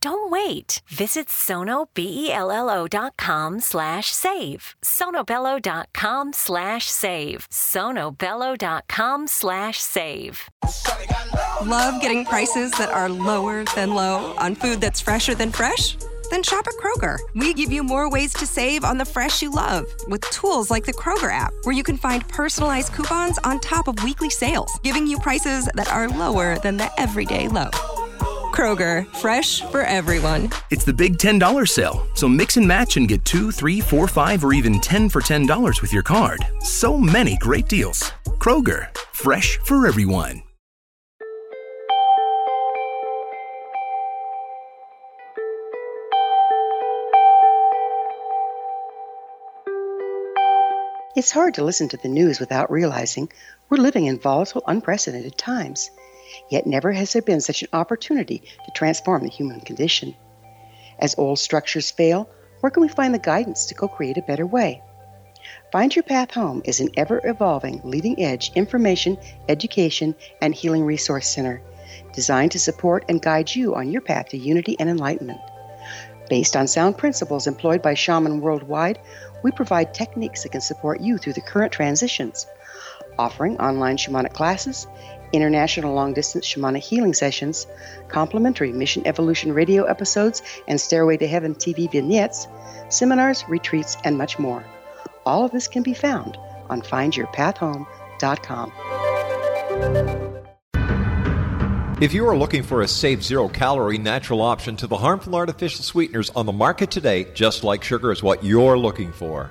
Don't wait. Visit sonobello.com slash save. sonobello.com slash save. sonobello.com slash save. Love getting prices that are lower than low on food that's fresher than fresh? Then shop at Kroger. We give you more ways to save on the fresh you love with tools like the Kroger app, where you can find personalized coupons on top of weekly sales, giving you prices that are lower than the everyday low. Kroger, fresh for everyone. It's the big $10 sale, so mix and match and get two, three, four, five, or even 10 for $10 with your card. So many great deals. Kroger, fresh for everyone. It's hard to listen to the news without realizing we're living in volatile, unprecedented times. Yet never has there been such an opportunity to transform the human condition. As old structures fail, where can we find the guidance to co create a better way? Find Your Path Home is an ever evolving, leading edge information, education, and healing resource center designed to support and guide you on your path to unity and enlightenment. Based on sound principles employed by shaman worldwide, we provide techniques that can support you through the current transitions, offering online shamanic classes, international long distance shamanic healing sessions, complimentary Mission Evolution radio episodes and Stairway to Heaven TV vignettes, seminars, retreats, and much more. All of this can be found on findyourpathhome.com. If you are looking for a safe, zero calorie natural option to the harmful artificial sweeteners on the market today, just like sugar is what you're looking for.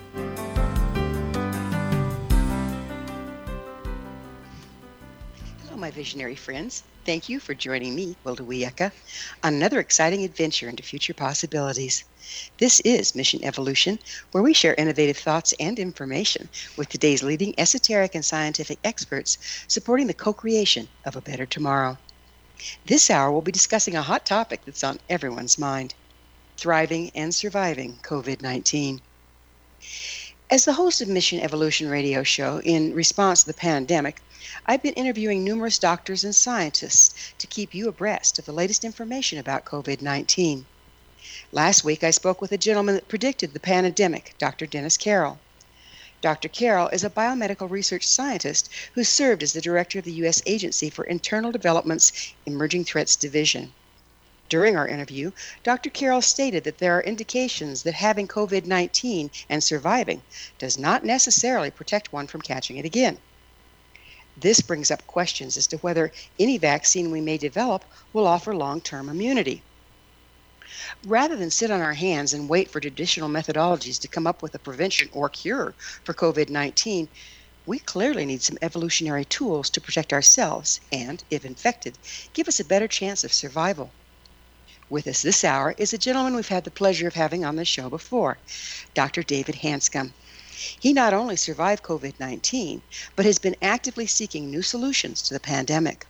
My visionary friends. Thank you for joining me, Gwilda Wiyaka, on another exciting adventure into future possibilities. This is Mission Evolution, where we share innovative thoughts and information with today's leading esoteric and scientific experts supporting the co creation of a better tomorrow. This hour, we'll be discussing a hot topic that's on everyone's mind thriving and surviving COVID 19. As the host of Mission Evolution radio show in response to the pandemic, I've been interviewing numerous doctors and scientists to keep you abreast of the latest information about COVID 19. Last week, I spoke with a gentleman that predicted the pandemic, Dr. Dennis Carroll. Dr. Carroll is a biomedical research scientist who served as the director of the U.S. Agency for Internal Development's Emerging Threats Division. During our interview, Dr. Carroll stated that there are indications that having COVID 19 and surviving does not necessarily protect one from catching it again. This brings up questions as to whether any vaccine we may develop will offer long term immunity. Rather than sit on our hands and wait for traditional methodologies to come up with a prevention or cure for COVID 19, we clearly need some evolutionary tools to protect ourselves and, if infected, give us a better chance of survival. With us this hour is a gentleman we've had the pleasure of having on the show before, Dr. David Hanscom. He not only survived COVID 19, but has been actively seeking new solutions to the pandemic.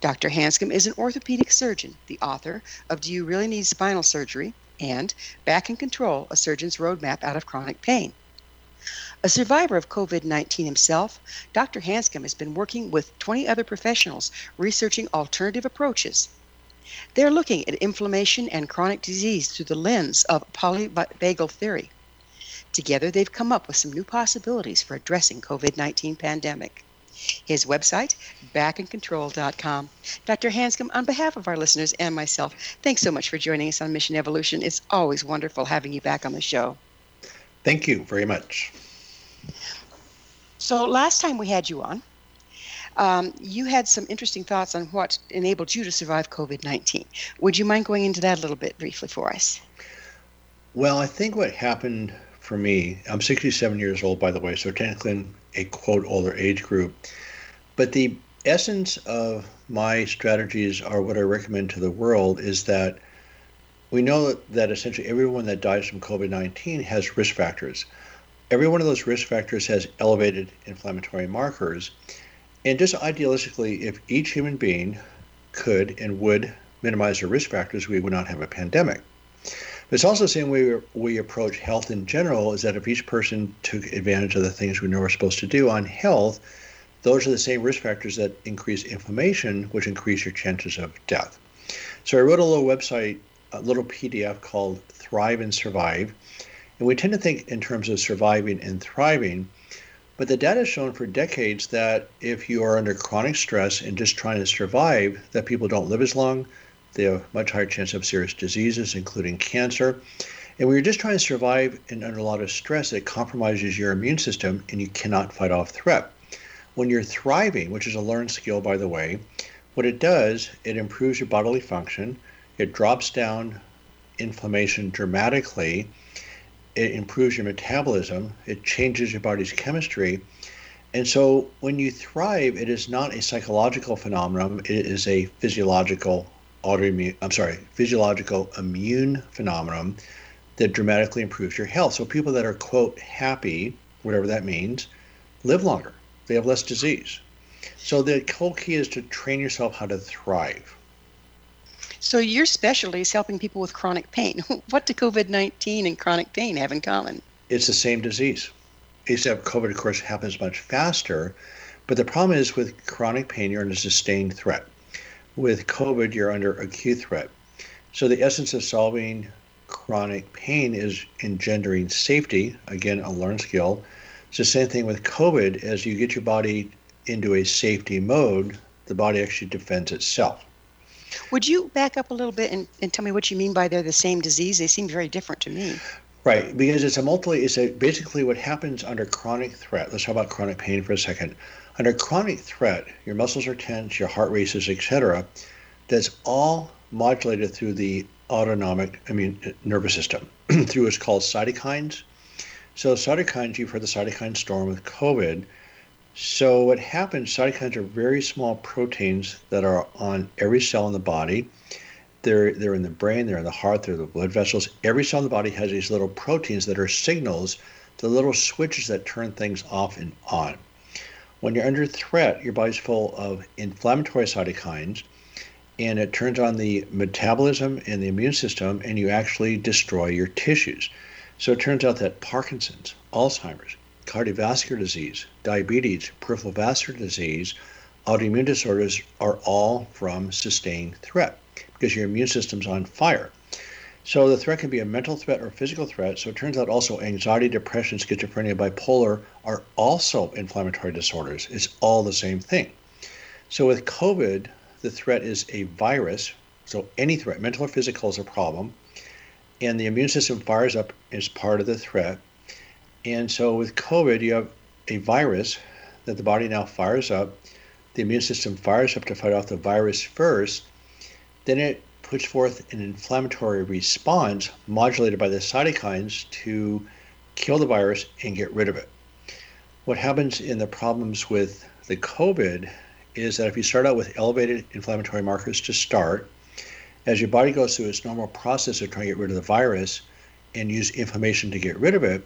Dr. Hanscom is an orthopedic surgeon, the author of Do You Really Need Spinal Surgery? and Back in Control, a surgeon's roadmap out of chronic pain. A survivor of COVID 19 himself, Dr. Hanscom has been working with 20 other professionals researching alternative approaches. They're looking at inflammation and chronic disease through the lens of polyvagal theory. Together, they've come up with some new possibilities for addressing COVID 19 pandemic. His website, backincontrol.com. Dr. Hanscom, on behalf of our listeners and myself, thanks so much for joining us on Mission Evolution. It's always wonderful having you back on the show. Thank you very much. So, last time we had you on, um, you had some interesting thoughts on what enabled you to survive COVID 19. Would you mind going into that a little bit briefly for us? Well, I think what happened for me, I'm 67 years old, by the way, so technically a quote older age group. But the essence of my strategies are what I recommend to the world is that we know that, essentially everyone that dies from COVID 19 has risk factors. Every one of those risk factors has elevated inflammatory markers. And just idealistically, if each human being could and would minimize their risk factors, we would not have a pandemic. It's also the same way we approach health in general is that if each person took advantage of the things we know we're supposed to do on health, those are the same risk factors that increase inflammation, which increase your chances of death. So I wrote a little website, a little PDF called Thrive and Survive. And we tend to think in terms of surviving and thriving. But the data has shown for decades that if you are under chronic stress and just trying to survive, that people don't live as long, they have uh, a much higher chance of serious diseases, including cancer. And when you're just trying to survive and under a lot of stress, it compromises your immune system and you cannot fight off threat. When you're thriving, which is a learned skill, by the way, what it does, it improves your bodily function, it drops down inflammation dramatically, it improves your metabolism, it changes your body's chemistry. And so when you thrive, it is not a psychological phenomenon, it is a physiological autoimmune, I'm sorry, physiological immune phenomenon that dramatically improves your health. So people that are, quote, happy, whatever that means, live longer. They have less disease. So the whole key is to train yourself how to thrive. So your specialty is helping people with chronic pain. What do COVID-19 and chronic pain have in common? It's the same disease. Except COVID, of course, happens much faster. But the problem is with chronic pain, you're in a sustained threat with COVID, you're under acute threat. So the essence of solving chronic pain is engendering safety, again, a learned skill. It's the same thing with COVID. As you get your body into a safety mode, the body actually defends itself. Would you back up a little bit and, and tell me what you mean by they're the same disease? They seem very different to me. Right, because it's a multi. It's a, basically what happens under chronic threat. Let's talk about chronic pain for a second. Under chronic threat, your muscles are tense, your heart races, etc. That's all modulated through the autonomic immune uh, nervous system through what's called cytokines. So cytokines, you've heard the cytokine storm with COVID. So what happens? Cytokines are very small proteins that are on every cell in the body they're, they're in the brain, they're in the heart, they're in the blood vessels. Every cell in the body has these little proteins that are signals, the little switches that turn things off and on. When you're under threat, your body's full of inflammatory cytokines, and it turns on the metabolism and the immune system, and you actually destroy your tissues. So it turns out that Parkinson's, Alzheimer's, cardiovascular disease, diabetes, peripheral vascular disease, autoimmune disorders are all from sustained threat because your immune system's on fire. So the threat can be a mental threat or physical threat. So it turns out also anxiety, depression, schizophrenia, bipolar are also inflammatory disorders. It's all the same thing. So with COVID, the threat is a virus. So any threat, mental or physical, is a problem. And the immune system fires up as part of the threat. And so with COVID, you have a virus that the body now fires up. The immune system fires up to fight off the virus first. Then it puts forth an inflammatory response modulated by the cytokines to kill the virus and get rid of it. What happens in the problems with the COVID is that if you start out with elevated inflammatory markers to start, as your body goes through its normal process of trying to get rid of the virus and use inflammation to get rid of it,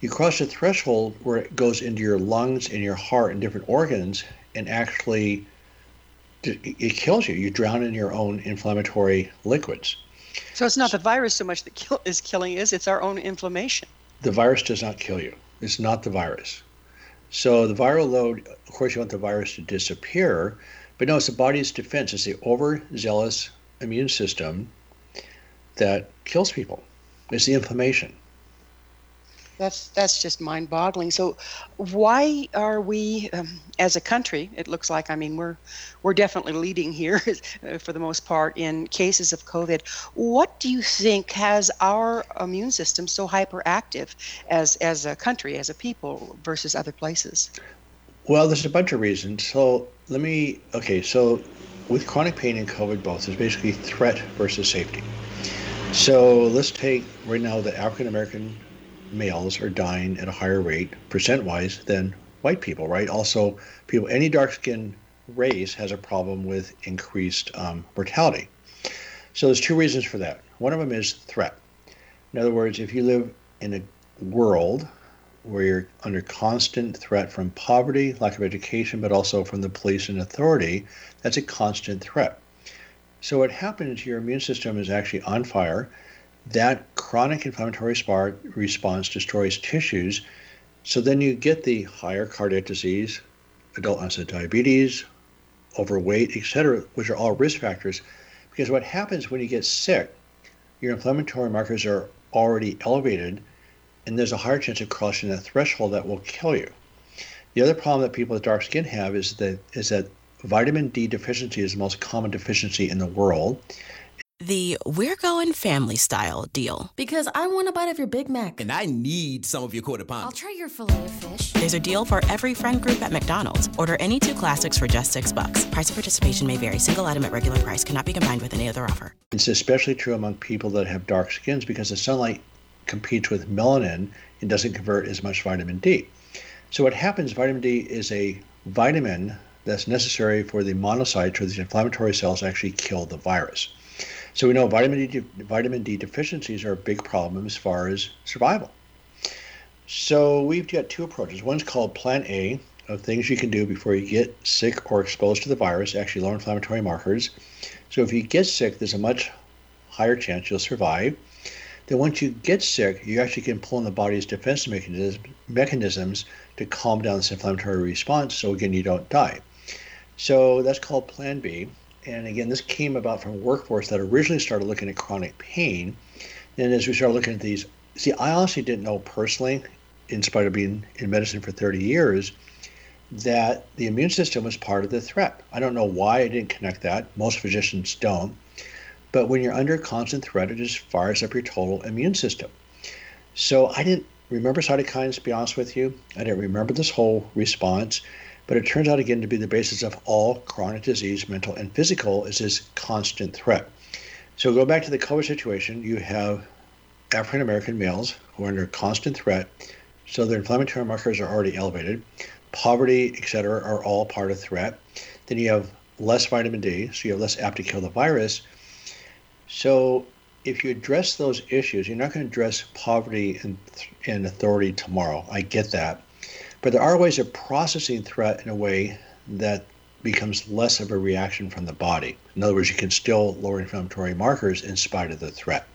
you cross a threshold where it goes into your lungs and your heart and different organs and actually it kills you. You drown in your own inflammatory liquids. So it's not the virus so much that kill, is killing us; it's our own inflammation. The virus does not kill you. It's not the virus. So the viral load, of course, you want the virus to disappear, but no, it's the body's defense. It's the overzealous immune system that kills people. It's the inflammation that's that's just mind-boggling. So, why are we, um, as a country? It looks like I mean we're we're definitely leading here for the most part in cases of COVID. What do you think has our immune system so hyperactive as as a country, as a people, versus other places? Well, there's a bunch of reasons. So let me okay. So with chronic pain and COVID, both there's basically threat versus safety. So let's take right now the African American males are dying at a higher rate, percent wise, than white people, right? Also, people, any dark skinned race has a problem with increased um, mortality. So there's two reasons for that. One of them is threat. In other words, if you live in a world where you're under constant threat from poverty, lack of education, but also from the police and authority, that's a constant threat. So what happens, your immune system is actually on fire that chronic inflammatory response destroys tissues. So then you get the higher cardiac disease, adult onset diabetes, overweight, etc., which are all risk factors. Because what happens when you get sick, your inflammatory markers are already elevated, and there's a higher chance of crossing that threshold that will kill you. The other problem that people with dark skin have is that is that vitamin D deficiency is the most common deficiency in the world the We're Going Family Style deal. Because I want a bite of your Big Mac. And I need some of your quarter pound. I'll try your filet of fish. There's a deal for every friend group at McDonald's. Order any two classics for just six bucks. Price of participation may vary. Single item at regular price cannot be combined with any other offer. It's especially true among people that have dark skins because the sunlight competes with melanin and doesn't convert as much vitamin D. So what happens, vitamin D is a vitamin that's necessary for the monocytes or these inflammatory cells to actually kill the virus. So we know vitamin D, vitamin D deficiencies are a big problem as far as survival. So we've got two approaches. One's called Plan A of things you can do before you get sick or exposed to the virus, actually low inflammatory markers. So if you get sick, there's a much higher chance you'll survive. Then once you get sick, you actually can pull in the body's defense mechanisms to calm down this inflammatory response. So again, you don't die. So that's called Plan B and again, this came about from workforce that originally started looking at chronic pain. And as we started looking at these, see, I honestly didn't know personally, in spite of being in medicine for 30 years, that the immune system was part of the threat. I don't know why I didn't connect that. Most physicians don't. But when you're under constant threat, it just fires up your total immune system. So I didn't remember cytokines, to be honest with you. I didn't remember this whole response. But it turns out again to be the basis of all chronic disease, mental and physical, is this constant threat. So go back to the COVID situation. You have African American males who are under constant threat. So their inflammatory markers are already elevated. Poverty, et cetera, are all part of threat. Then you have less vitamin D, so you have less apt to kill the virus. So if you address those issues, you're not going to address poverty and, and authority tomorrow. I get that. But there are ways of processing threat in a way that becomes less of a reaction from the body. In other words, you can still lower inflammatory markers in spite of the threat.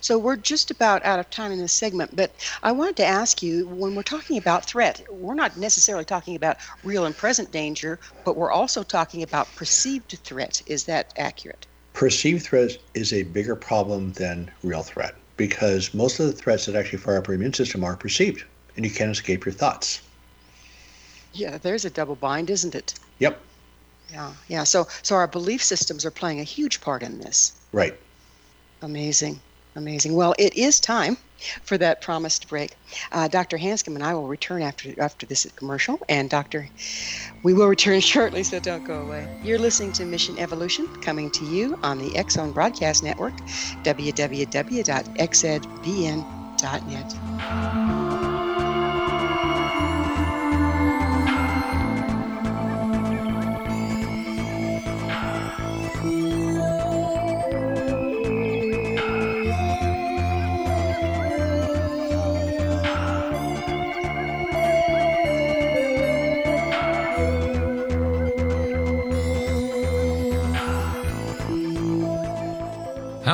So we're just about out of time in this segment, but I wanted to ask you when we're talking about threat, we're not necessarily talking about real and present danger, but we're also talking about perceived threat. Is that accurate? Perceived threat is a bigger problem than real threat because most of the threats that actually fire up our immune system are perceived and you can't escape your thoughts. Yeah, there's a double bind, isn't it? Yep. Yeah, yeah. So, so our belief systems are playing a huge part in this. Right. Amazing, amazing. Well, it is time for that promised break. Uh, Dr. Hanscom and I will return after after this commercial, and Doctor, we will return shortly. So don't go away. You're listening to Mission Evolution, coming to you on the Zone Broadcast Network, www.xzbn.net.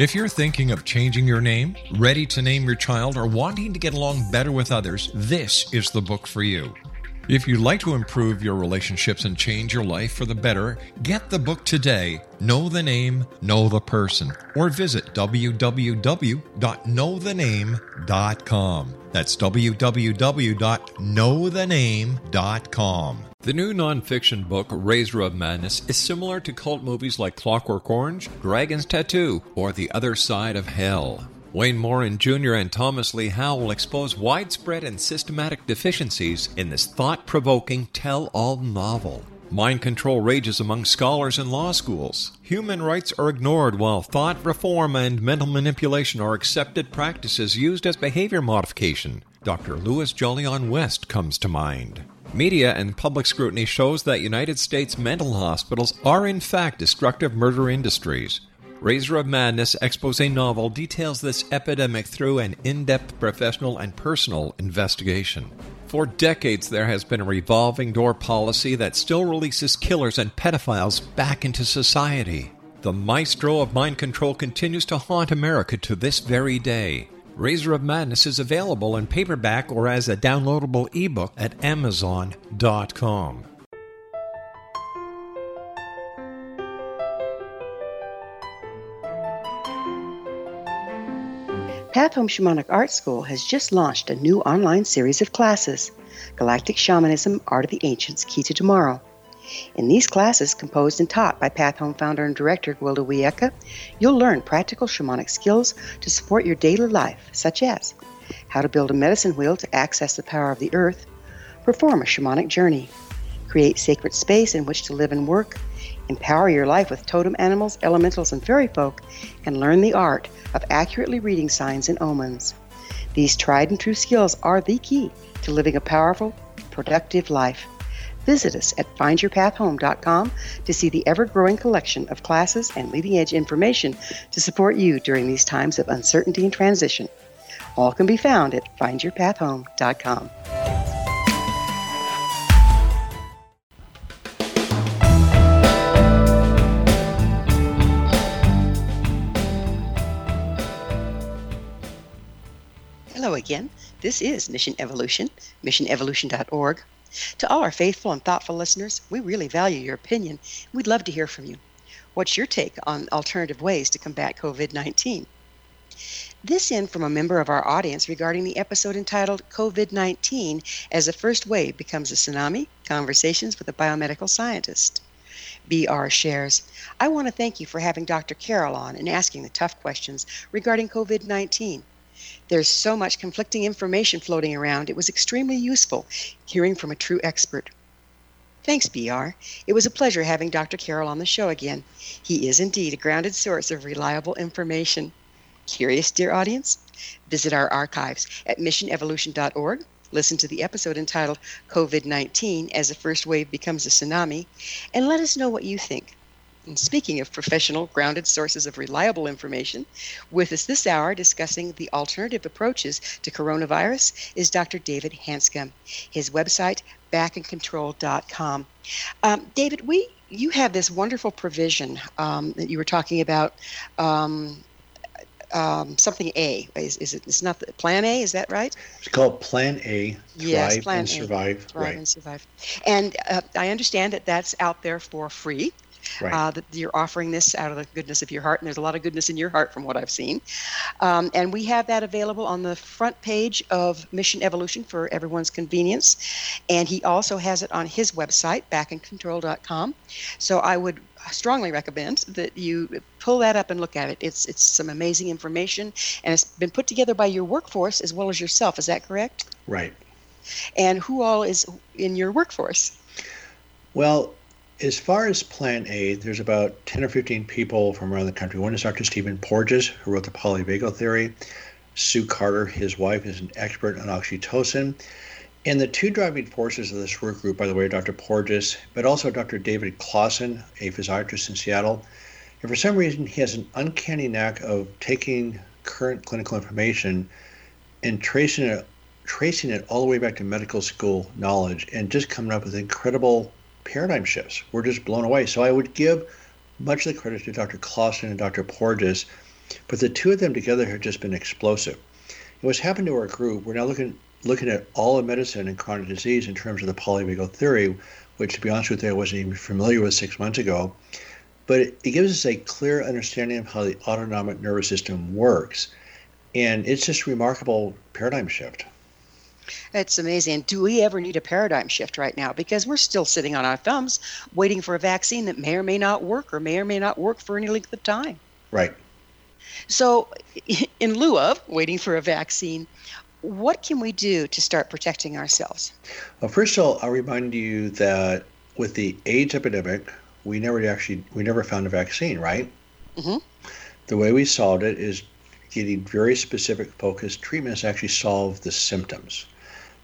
If you're thinking of changing your name, ready to name your child, or wanting to get along better with others, this is the book for you. If you'd like to improve your relationships and change your life for the better, get the book today, Know the Name, Know the Person, or visit www.knowthename.com. That's www.knowthename.com. The new nonfiction book, Razor of Madness, is similar to cult movies like Clockwork Orange, Dragon's Tattoo, or The Other Side of Hell. Wayne Morin Jr. and Thomas Lee Howell expose widespread and systematic deficiencies in this thought provoking tell all novel. Mind control rages among scholars and law schools. Human rights are ignored while thought reform and mental manipulation are accepted practices used as behavior modification. Dr. Louis Jolyon West comes to mind. Media and public scrutiny shows that United States mental hospitals are in fact destructive murder industries. Razor of Madness expose novel details this epidemic through an in depth professional and personal investigation. For decades, there has been a revolving door policy that still releases killers and pedophiles back into society. The maestro of mind control continues to haunt America to this very day. Razor of Madness is available in paperback or as a downloadable ebook at Amazon.com. Path Home Shamanic Art School has just launched a new online series of classes Galactic Shamanism Art of the Ancients Key to Tomorrow. In these classes, composed and taught by Path Home founder and director Gwilda Wiyaka, you'll learn practical shamanic skills to support your daily life, such as how to build a medicine wheel to access the power of the earth, perform a shamanic journey, create sacred space in which to live and work, empower your life with totem animals, elementals, and fairy folk, and learn the art of accurately reading signs and omens. These tried and true skills are the key to living a powerful, productive life. Visit us at findyourpathhome.com to see the ever growing collection of classes and leading edge information to support you during these times of uncertainty and transition. All can be found at findyourpathhome.com. again. This is Mission Evolution, missionevolution.org. To all our faithful and thoughtful listeners, we really value your opinion. We'd love to hear from you. What's your take on alternative ways to combat COVID 19? This in from a member of our audience regarding the episode entitled COVID 19 as a First Wave Becomes a Tsunami Conversations with a Biomedical Scientist. BR shares, I want to thank you for having Dr. Carroll on and asking the tough questions regarding COVID 19. There's so much conflicting information floating around, it was extremely useful hearing from a true expert. Thanks, BR. It was a pleasure having Dr. Carroll on the show again. He is indeed a grounded source of reliable information. Curious, dear audience? Visit our archives at missionevolution.org. Listen to the episode entitled COVID 19 as the First Wave Becomes a Tsunami, and let us know what you think. And speaking of professional, grounded sources of reliable information, with us this hour discussing the alternative approaches to coronavirus is Dr. David Hanscom. His website, backincontrol.com. Um, David, we you have this wonderful provision um, that you were talking about. Um, um, something A. Is, is it? It's not the, Plan A. Is that right? It's called Plan A. Thrive yes, Plan and A, Survive. Thrive right. and survive. And uh, I understand that that's out there for free. Right. Uh, that you're offering this out of the goodness of your heart, and there's a lot of goodness in your heart from what I've seen. Um, and we have that available on the front page of Mission Evolution for everyone's convenience. And he also has it on his website, backincontrol.com. So I would strongly recommend that you pull that up and look at it. It's it's some amazing information, and it's been put together by your workforce as well as yourself. Is that correct? Right. And who all is in your workforce? Well, as far as Plan A, there's about 10 or 15 people from around the country. One is Dr. Stephen Porges, who wrote the polyvagal theory. Sue Carter, his wife, is an expert on oxytocin. And the two driving forces of this work group, by the way, Dr. Porges, but also Dr. David Clawson, a physiatrist in Seattle. And for some reason, he has an uncanny knack of taking current clinical information and tracing it, tracing it all the way back to medical school knowledge and just coming up with incredible paradigm shifts. We're just blown away. So I would give much of the credit to Dr. Clawson and Dr. Porges, but the two of them together have just been explosive. And what's happened to our group, we're now looking looking at all of medicine and chronic disease in terms of the polyvagal theory, which to be honest with you, I wasn't even familiar with six months ago. But it, it gives us a clear understanding of how the autonomic nervous system works. And it's just remarkable paradigm shift. It's amazing. Do we ever need a paradigm shift right now? Because we're still sitting on our thumbs waiting for a vaccine that may or may not work or may or may not work for any length of time. Right. So, in lieu of waiting for a vaccine, what can we do to start protecting ourselves? Well, first of all, I'll remind you that with the AIDS epidemic, we never actually we never found a vaccine, right? Mm-hmm. The way we solved it is getting very specific, focused treatments actually solve the symptoms.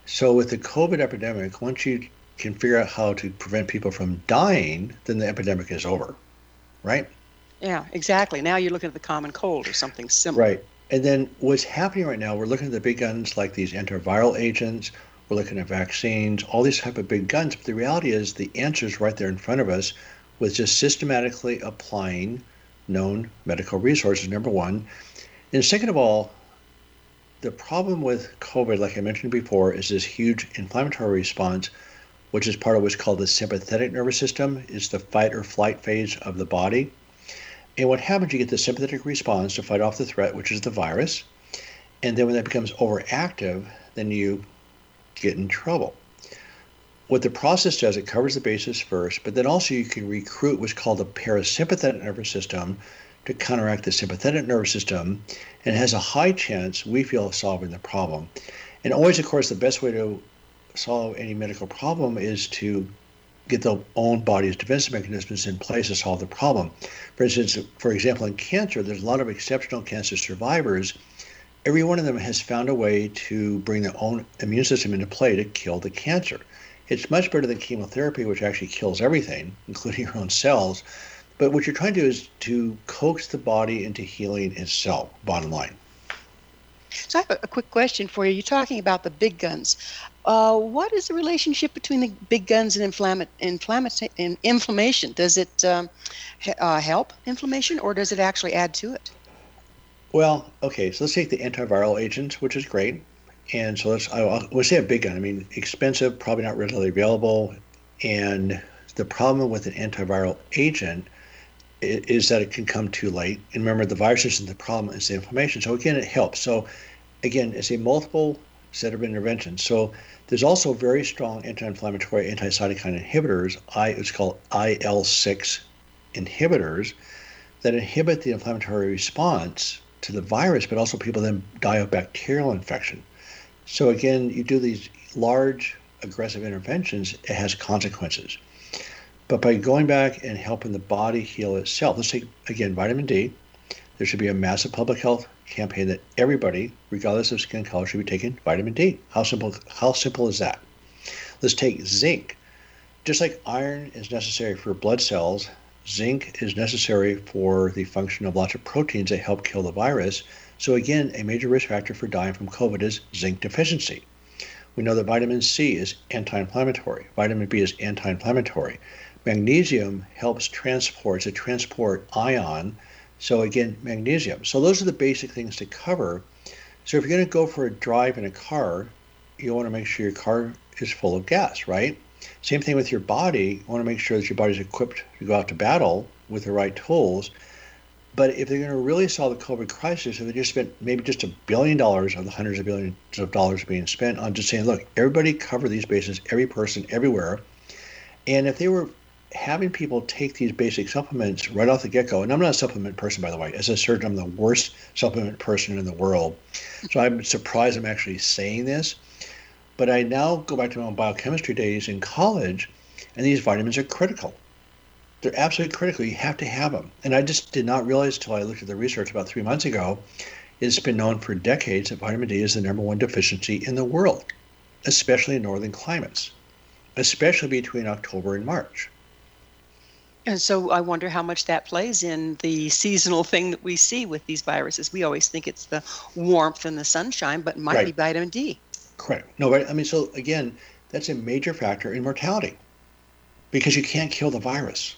So with the COVID epidemic, once you can figure out how to prevent people from dying, then the epidemic is over, right? Yeah, exactly. Now you're looking at the common cold or something similar. Right. And then what's happening right now, we're looking at the big guns like these antiviral agents, we're looking at vaccines, all these type of big guns. But the reality is the answer is right there in front of us with just systematically applying known medical resources, number one. And second of all, the problem with COVID, like I mentioned before, is this huge inflammatory response, which is part of what's called the sympathetic nervous system. It's the fight or flight phase of the body. And what happens, you get the sympathetic response to fight off the threat, which is the virus. And then when that becomes overactive, then you get in trouble. What the process does, it covers the bases first, but then also you can recruit what's called the parasympathetic nervous system to counteract the sympathetic nervous system and has a high chance, we feel, of solving the problem. And always, of course, the best way to solve any medical problem is to get the own body's defense mechanisms in place to solve the problem. For instance, for example, in cancer, there's a lot of exceptional cancer survivors. Every one of them has found a way to bring their own immune system into play to kill the cancer. It's much better than chemotherapy, which actually kills everything, including your own cells. But what you're trying to do is to coax the body into healing itself, bottom line. So I have a quick question for you. You're talking about the big guns. Uh, what is the relationship between the big guns and inflama- inflama- in inflammation? Does it um, uh, help inflammation or does it actually add to it? Well, okay, so let's take the antiviral agents, which is great. And so let's, I, will say a big gun. I mean, expensive, probably not readily available. And the problem with an antiviral agent is that it can come too late. And remember, the virus isn't the problem, it's the inflammation. So again, it helps. So again, it's a multiple set of interventions. So there's also very strong anti-inflammatory anti-cytokine inhibitors. I it's called IL-6 inhibitors that inhibit the inflammatory response to the virus, but also people then die of bacterial infection. So again, you do these large aggressive interventions, it has consequences. But by going back and helping the body heal itself, let's take again vitamin D. There should be a massive public health campaign that everybody, regardless of skin color, should be taking vitamin D. How simple how simple is that? Let's take zinc. Just like iron is necessary for blood cells, zinc is necessary for the function of lots of proteins that help kill the virus. So again, a major risk factor for dying from COVID is zinc deficiency. We know that vitamin C is anti-inflammatory. Vitamin B is anti-inflammatory. Magnesium helps transport, it's a transport ion. So again, magnesium. So those are the basic things to cover. So if you're going to go for a drive in a car, you want to make sure your car is full of gas, right? Same thing with your body. You want to make sure that your body's equipped to go out to battle with the right tools. But if they're going to really solve the COVID crisis, if they just spent maybe just a billion dollars of the hundreds of billions of dollars being spent on just saying, look, everybody cover these bases, every person, everywhere. And if they were having people take these basic supplements right off the get-go and i'm not a supplement person by the way. As a surgeon i'm the worst supplement person in the world. So i'm surprised i'm actually saying this but i now go back to my own biochemistry days in college and these vitamins are critical. They're absolutely critical. You have to have them and i just did not realize until i looked at the research about three months ago it's been known for decades that vitamin d is the number one deficiency in the world especially in northern climates especially between october and march and so I wonder how much that plays in the seasonal thing that we see with these viruses. We always think it's the warmth and the sunshine, but might right. be vitamin D. Correct. No, but I mean, so again, that's a major factor in mortality because you can't kill the virus.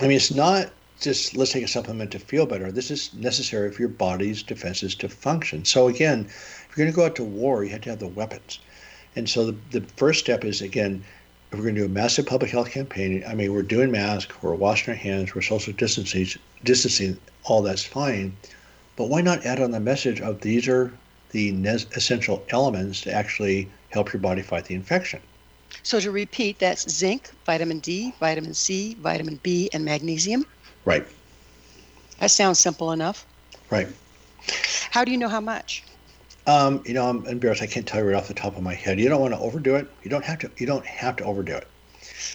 I mean, it's not just let's take a supplement to feel better. This is necessary for your body's defenses to function. So again, if you're going to go out to war, you have to have the weapons. And so the, the first step is again if we're going to do a massive public health campaign, I mean, we're doing masks, we're washing our hands, we're social distancing, distancing, all that's fine. But why not add on the message of these are the essential elements to actually help your body fight the infection? So to repeat, that's zinc, vitamin D, vitamin C, vitamin B, and magnesium? Right. That sounds simple enough. Right. How do you know how much? Um, you know, I'm embarrassed. I can't tell you right off the top of my head. You don't want to overdo it. You don't have to. You don't have to overdo it.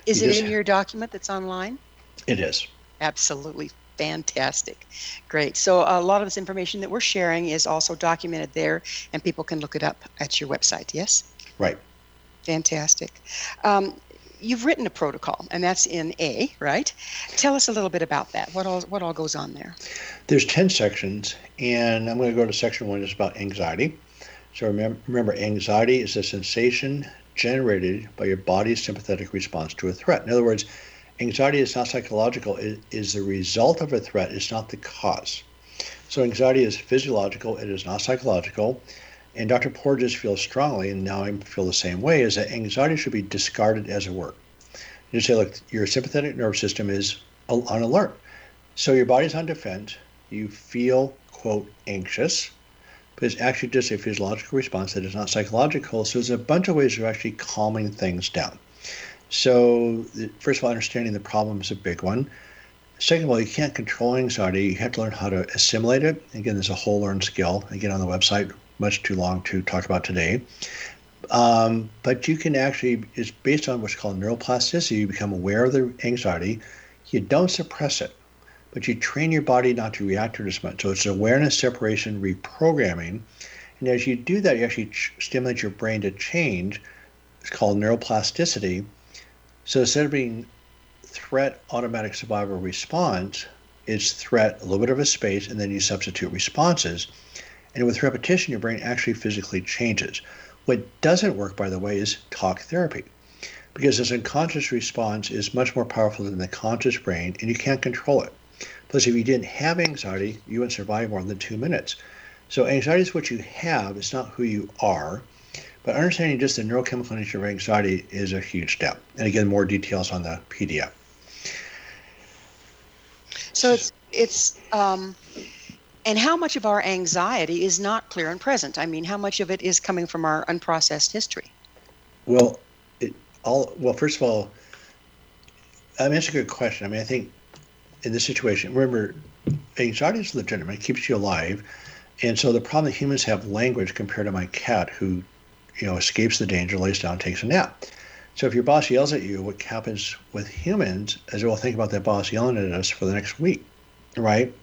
Is you it in your document that's online? It is. Absolutely fantastic. Great. So a lot of this information that we're sharing is also documented there, and people can look it up at your website. Yes. Right. Fantastic. Um, you've written a protocol, and that's in A, right? Tell us a little bit about that. What all what all goes on there? There's ten sections, and I'm going to go to section one. It's about anxiety. So remember, remember, anxiety is a sensation generated by your body's sympathetic response to a threat. In other words, anxiety is not psychological; it is the result of a threat. It's not the cause. So anxiety is physiological; it is not psychological. And Dr. Porges feels strongly, and now I feel the same way, is that anxiety should be discarded as a word. You say, look, your sympathetic nervous system is on alert. So your body's on defense. You feel, quote, anxious, but it's actually just a physiological response that is not psychological. So there's a bunch of ways of actually calming things down. So, first of all, understanding the problem is a big one. Second of all, you can't control anxiety. You have to learn how to assimilate it. Again, there's a whole learned skill. Again, on the website, much too long to talk about today. Um, but you can actually, it's based on what's called neuroplasticity. You become aware of the anxiety. You don't suppress it, but you train your body not to react to it as much. So it's awareness, separation, reprogramming. And as you do that, you actually ch- stimulate your brain to change it's called neuroplasticity. So instead of being threat, automatic survival response, it's threat, a little bit of a space, and then you substitute responses. And with repetition, your brain actually physically changes. What doesn't work, by the way, is talk therapy because this unconscious response is much more powerful than the conscious brain and you can't control it. Plus, if you didn't have anxiety, you wouldn't survive more than two minutes. So, anxiety is what you have, it's not who you are. But understanding just the neurochemical nature of anxiety is a huge step. And again, more details on the PDF. So it's it's um, and how much of our anxiety is not clear and present? I mean, how much of it is coming from our unprocessed history? Well, it all well. First of all, I mean, that's a good question. I mean, I think in this situation, remember, anxiety is legitimate; it keeps you alive. And so the problem that humans have language compared to my cat, who, you know, escapes the danger, lays down, takes a nap. So if your boss yells at you, what happens with humans is we'll think about that boss yelling at us for the next week, right?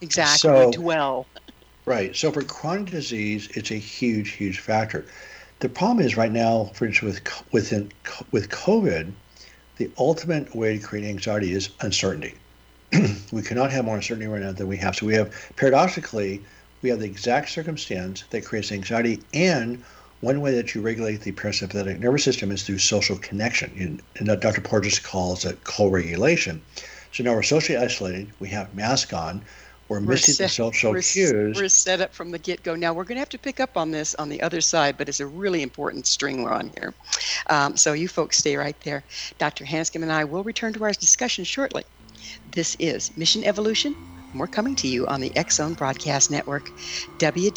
Exactly. So- Dwell. Right. So for chronic disease, it's a huge, huge factor. The problem is right now, for instance, with within with COVID, the ultimate way to create anxiety is uncertainty. we cannot have more uncertainty right now than we have. So we have paradoxically, we have the exact circumstance that creates anxiety, and one way that you regulate the parasympathetic nervous system is through social connection, and, and Dr. Porges calls it co-regulation. So now we're socially isolated. We have mask on. We're missing the social we're, cues. We're set up from the get go. Now, we're going to have to pick up on this on the other side, but it's a really important string we're on here. Um, so, you folks stay right there. Dr. Hanscom and I will return to our discussion shortly. This is Mission Evolution. We're coming to you on the X Zone Broadcast Network, www.xzbn.net.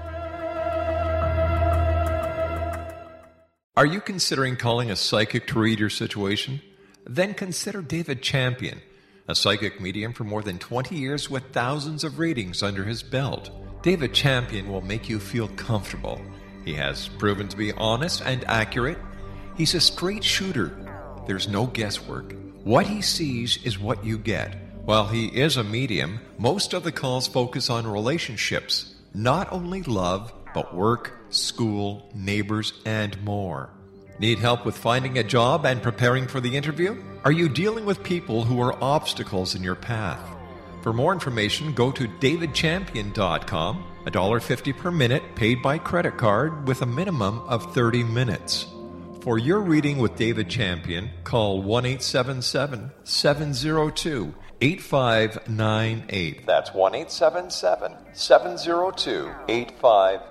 Are you considering calling a psychic to read your situation? Then consider David Champion, a psychic medium for more than 20 years with thousands of readings under his belt. David Champion will make you feel comfortable. He has proven to be honest and accurate. He's a straight shooter. There's no guesswork. What he sees is what you get. While he is a medium, most of the calls focus on relationships, not only love, but work, school, neighbors, and more. Need help with finding a job and preparing for the interview? Are you dealing with people who are obstacles in your path? For more information, go to davidchampion.com, $1.50 per minute paid by credit card with a minimum of 30 minutes. For your reading with David Champion, call 1 877 702 8598. That's 1 877 702 8598.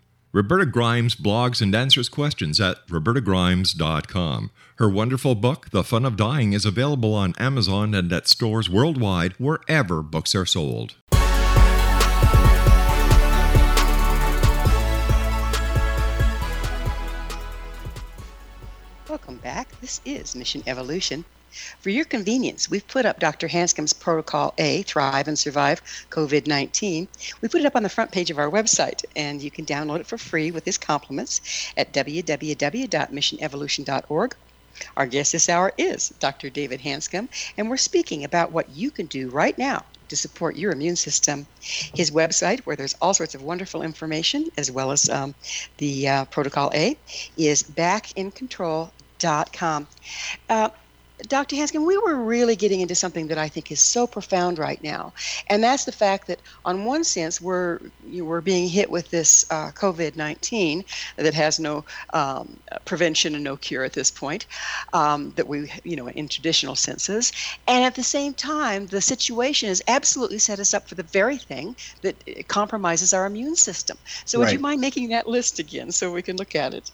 Roberta Grimes blogs and answers questions at robertagrimes.com. Her wonderful book, The Fun of Dying, is available on Amazon and at stores worldwide wherever books are sold. Welcome back. This is Mission Evolution. For your convenience, we've put up Dr. Hanscom's Protocol A, Thrive and Survive COVID 19. We put it up on the front page of our website, and you can download it for free with his compliments at www.missionevolution.org. Our guest this hour is Dr. David Hanscom, and we're speaking about what you can do right now to support your immune system. His website, where there's all sorts of wonderful information, as well as um, the uh, Protocol A, is backincontrol.com. Uh, Dr. Hanscom, we were really getting into something that I think is so profound right now, and that's the fact that, on one sense, we're you know, we're being hit with this uh, COVID nineteen that has no um, prevention and no cure at this point, um, that we you know in traditional senses, and at the same time, the situation has absolutely set us up for the very thing that uh, compromises our immune system. So, would Right. you mind making that list again so we can look at it?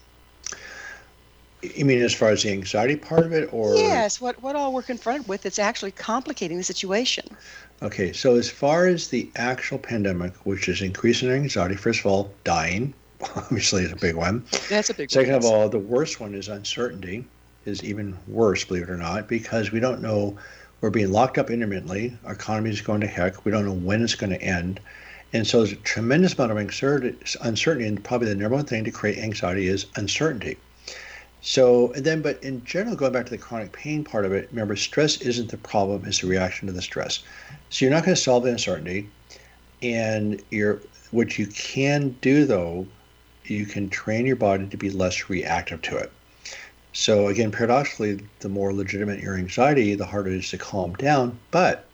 You mean as far as the anxiety part of it, or Yes, what what all we're confronted with that's actually complicating the situation. Okay, so as far as the actual pandemic, which is increasing anxiety, first of all, dying, obviously is a big one. That's a big Second one. of all, the worst one is uncertainty, is even worse, believe it or not, because we don't know. We're being locked up intermittently. Our economy is going to heck. We don't know when it's going to end. And so there's a tremendous amount of uncertainty, uncertainty, and probably the number one thing to create anxiety is uncertainty. So, and then, but in general, going back to the chronic pain part of it, remember, stress isn't the problem, it's the reaction to the stress. So you're not going to solve the uncertainty. And you're, what you can do though, you can train your body to be less reactive to it. So again, paradoxically, the more legitimate your anxiety, the harder it is to calm down. But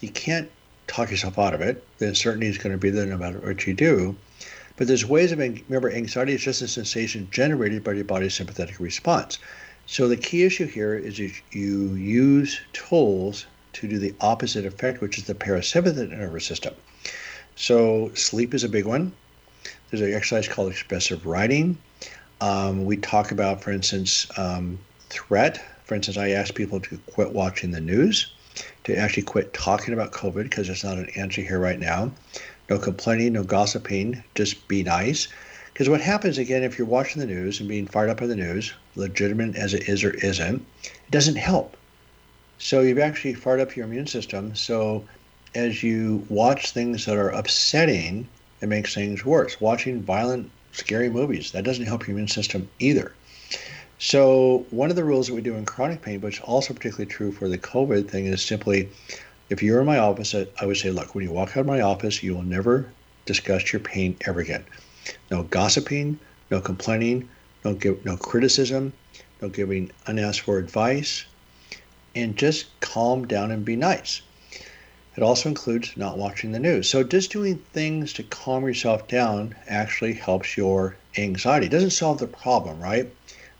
you can't talk yourself out of it. The uncertainty is going to be there no matter what you do. But there's ways of remember anxiety is just a sensation generated by your body's sympathetic response. So the key issue here is you, you use tools to do the opposite effect, which is the parasympathetic nervous system. So sleep is a big one. There's an exercise called expressive writing. Um, we talk about, for instance, um, threat. For instance, I ask people to quit watching the news, to actually quit talking about COVID because it's not an answer here right now. No complaining, no gossiping, just be nice. Because what happens again, if you're watching the news and being fired up by the news, legitimate as it is or isn't, it doesn't help. So you've actually fired up your immune system. So as you watch things that are upsetting, it makes things worse. Watching violent, scary movies, that doesn't help your immune system either. So one of the rules that we do in chronic pain, which is also particularly true for the COVID thing, is simply if you're in my office, I would say, look, when you walk out of my office, you will never discuss your pain ever again. No gossiping, no complaining, no give, no criticism, no giving unasked for advice, and just calm down and be nice. It also includes not watching the news. So just doing things to calm yourself down actually helps your anxiety. It doesn't solve the problem, right?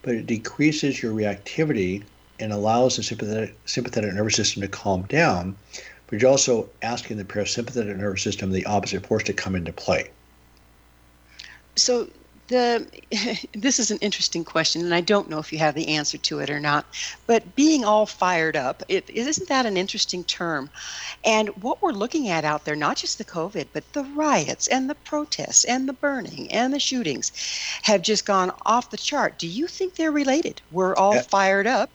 But it decreases your reactivity and allows the sympathetic, sympathetic nervous system to calm down. But you're also asking the parasympathetic nervous system, the opposite force, to come into play. So the this is an interesting question, and I don't know if you have the answer to it or not. But being all fired up, it, isn't that an interesting term? And what we're looking at out there, not just the COVID, but the riots and the protests and the burning and the shootings, have just gone off the chart. Do you think they're related? We're all fired up.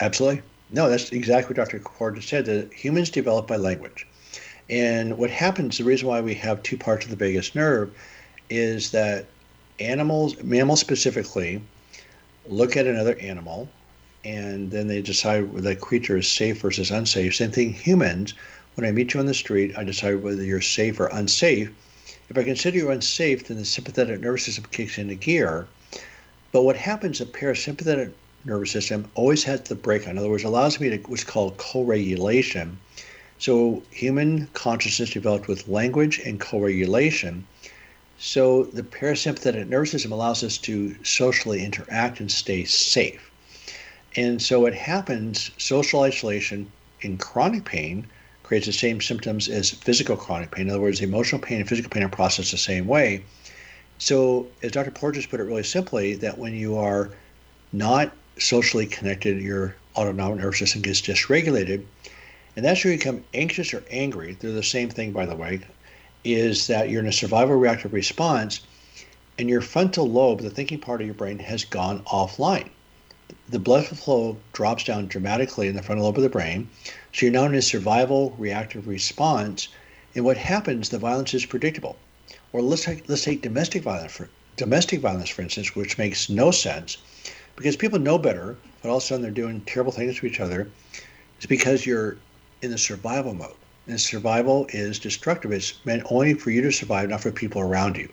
Absolutely. No, that's exactly what Dr. Cord said. That humans develop by language. And what happens, the reason why we have two parts of the vagus nerve is that animals, mammals specifically, look at another animal and then they decide whether that creature is safe versus unsafe. Same thing, humans. When I meet you on the street, I decide whether you're safe or unsafe. If I consider you unsafe, then the sympathetic nervous system kicks into gear. But what happens, the parasympathetic nervous system always has the brake on. In other words, allows me to what's called co-regulation. So human consciousness developed with language and co-regulation. So the parasympathetic nervous system allows us to socially interact and stay safe. And so what happens, social isolation in chronic pain creates the same symptoms as physical chronic pain. In other words, emotional pain and physical pain are processed the same way. So, as Dr. Porges put it really simply, that when you are not socially connected, your autonomic nervous system gets dysregulated. And that's where you become anxious or angry. They're the same thing, by the way, is that you're in a survival reactive response and your frontal lobe, the thinking part of your brain, has gone offline. The blood flow drops down dramatically in the frontal lobe of the brain. So you're now in a survival reactive response. And what happens, the violence is predictable. Or let's take, let's take domestic violence, for, domestic violence, for instance, which makes no sense because people know better, but all of a sudden they're doing terrible things to each other. It's because you're in the survival mode. And survival is destructive. It's meant only for you to survive, not for people around you.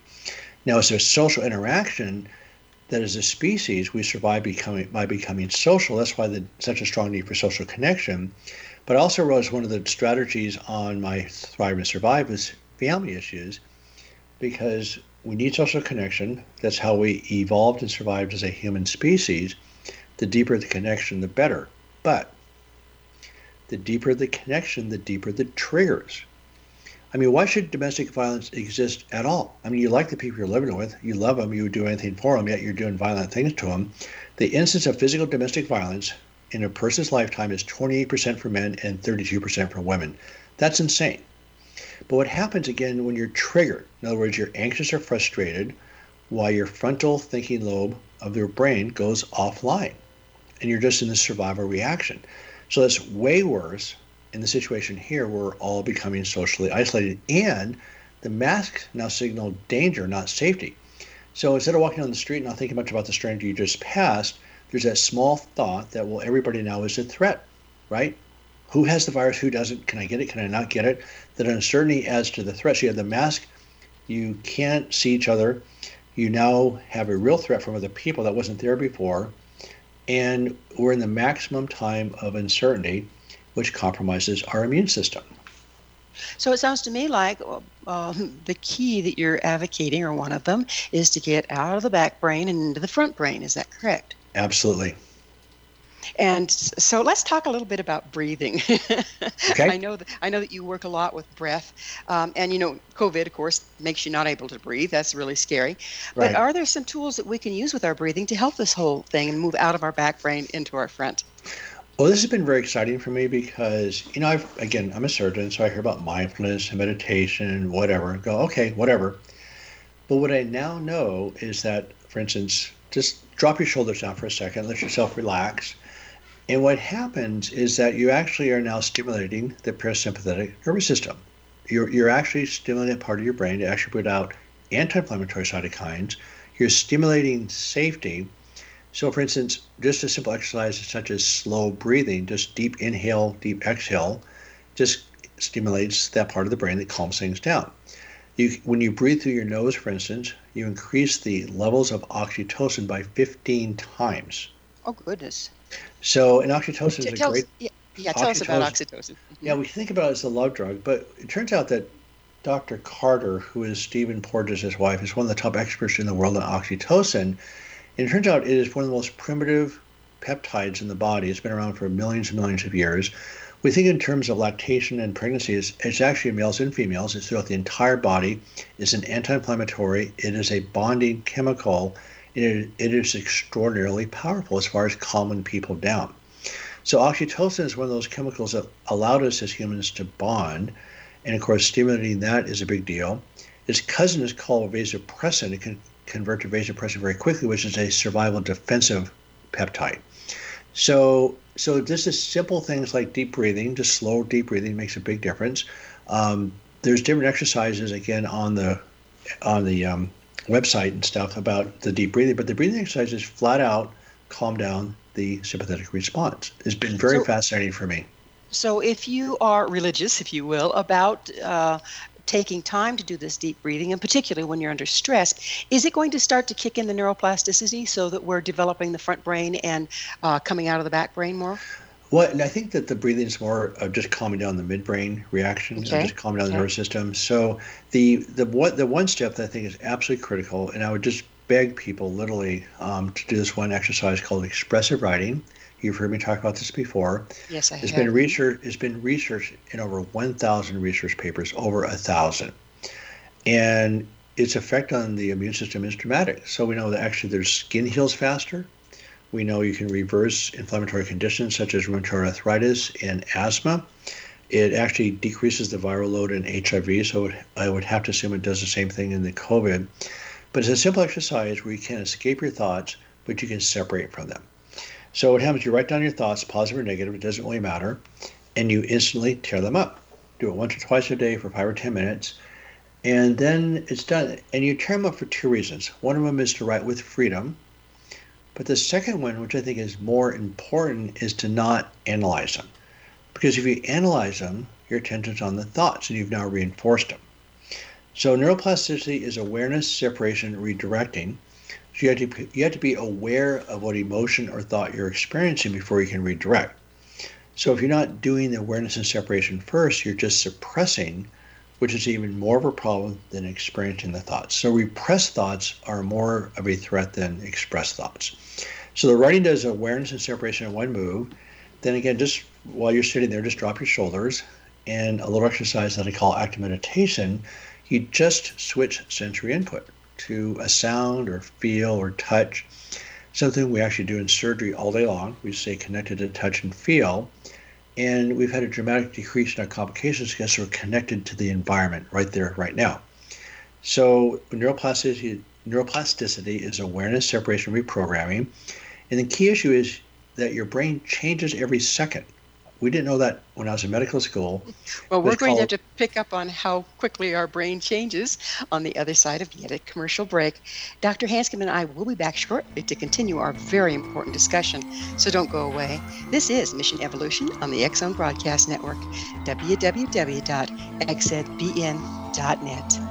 Now, it's a social interaction, that as a species we survive becoming by becoming social. That's why the such a strong need for social connection. But also realized one of the strategies on my Thrive and Survive is family issues, because we need social connection. That's how we evolved and survived as a human species. The deeper the connection, the better. But the deeper the connection, the deeper the triggers. I mean, why should domestic violence exist at all? I mean, you like the people you're living with, you love them, you would do anything for them, yet you're doing violent things to them. The instance of physical domestic violence in a person's lifetime is 28% for men and 32% for women. That's insane. But what happens again when you're triggered, in other words, you're anxious or frustrated, while your frontal thinking lobe of your brain goes offline and you're just in the survival reaction. So that's way worse in the situation here, where we're all becoming socially isolated, and the masks now signal danger, not safety. So instead of walking down the street and not thinking much about the stranger you just passed, there's that small thought that, well, everybody now is a threat, right? Who has the virus? Who doesn't? Can I get it? Can I not get it? That uncertainty as to the threat. So you have the mask, you can't see each other. You now have a real threat from other people that wasn't there before. And we're in the maximum time of uncertainty which compromises our immune system. So it sounds to me like um, the key that you're advocating, or one of them, is to get out of the back brain and into the front brain. Is that correct? Absolutely. And so let's talk a little bit about breathing. okay. I know that I know that you work a lot with breath, um, and you know COVID, of course, makes you not able to breathe. That's really scary. But are there some tools that we can use with our breathing to help this whole thing and move out of our back brain into our front? Well, this has been very exciting for me because, you know, I've, again, I'm a surgeon, so I hear about mindfulness and meditation and whatever. Go, okay, whatever. But what I now know is that, for instance, just drop your shoulders down for a second, let yourself relax. And what happens is that you actually are now stimulating the parasympathetic nervous system. You're, you're actually stimulating that part of your brain to actually put out anti inflammatory cytokines. You're stimulating safety. So, for instance, just a simple exercise such as slow breathing, just deep inhale, deep exhale, just stimulates that part of the brain that calms things down. You, when you breathe through your nose, for instance, you increase the levels of oxytocin by 15 times. Oh goodness! So, and oxytocin is a us, great. yeah, yeah, tell us about Oxytocin. oxytocin. Mm-hmm. Yeah, we think about it as a love drug, but it turns out that Dr. Carter, who is Stephen Porges' wife, is one of the top experts in the world on oxytocin. And it turns out it is one of the most primitive peptides in the body. It's been around for millions and millions of years. We think in terms of lactation and pregnancy, it's, it's actually males and females. It's throughout the entire body. It's an anti-inflammatory. It is a bonding chemical. It, it is extraordinarily powerful as far as calming people down. So oxytocin is one of those chemicals that allowed us as humans to bond. And of course, stimulating that is a big deal. Its cousin is called vasopressin. It can convert to vasopressin very quickly, which is a survival defensive peptide. So, so this is simple things like deep breathing, just slow deep breathing makes a big difference. Um, there's different exercises again on the on the um, website and stuff about the deep breathing, but the breathing exercises flat out calm down the sympathetic response. It's been very So- fascinating for me. So, if you are religious, if you will, about uh, taking time to do this deep breathing, and particularly when you're under stress, is it going to start to kick in the neuroplasticity so that we're developing the front brain and uh, coming out of the back brain more? Well, and I think that the breathing is more of just calming down the midbrain reaction, and Okay, just calming down the nervous system. So the the one the one step that I think is absolutely critical, and I would just beg people literally um, to do this one exercise called expressive writing. You've heard me talk about this before. Yes, I it's have. Been research, it's been researched in over 1,000 research papers, over a thousand, and its effect on the immune system is dramatic. So we know that actually their skin heals faster. We know you can reverse inflammatory conditions such as rheumatoid arthritis and asthma. It actually decreases the viral load in HIV, so I would have to assume it does the same thing in the COVID. But it's a simple exercise where you can't escape your thoughts, but you can separate from them. So what happens, you write down your thoughts, positive or negative, it doesn't really matter, and you instantly tear them up. Do it once or twice a day for five or 10 minutes, and then it's done. And you tear them up for two reasons. One of them is to write with freedom, but the second one, which I think is more important, is to not analyze them. Because if you analyze them, your attention's on the thoughts and you've now reinforced them. So neuroplasticity is awareness, separation, redirecting. So you have to you have to be aware of what emotion or thought you're experiencing before you can redirect. So if you're not doing the awareness and separation first, you're just suppressing, which is even more of a problem than experiencing the thoughts. So repressed thoughts are more of a threat than expressed thoughts. So the writing does awareness and separation in one move. Then again, just while you're sitting there, just drop your shoulders and a little exercise that I call active meditation. You just switch sensory input to a sound or feel or touch, something we actually do in surgery all day long. We stay connected to touch and feel. And we've had a dramatic decrease in our complications because we're connected to the environment right there, right now. So neuroplasticity, neuroplasticity is awareness, separation, reprogramming. And the key issue is that your brain changes every second. We didn't know that when I was in medical school. Well, we're going to have to pick up on how quickly our brain changes on the other side of yet a commercial break. Dr. Hanscom and I will be back shortly to continue our very important discussion, so don't go away. This is Mission Evolution on the Zone Broadcast Network, www.xzbn.net.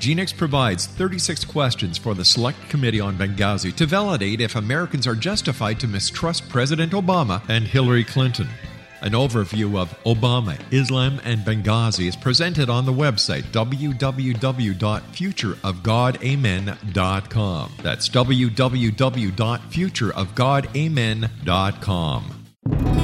Genix provides 36 questions for the Select Committee on Benghazi to validate if Americans are justified to mistrust President Obama and Hillary Clinton. An overview of Obama, Islam, and Benghazi is presented on the website www.futureofgodamen.com. That's www.futureofgodamen.com.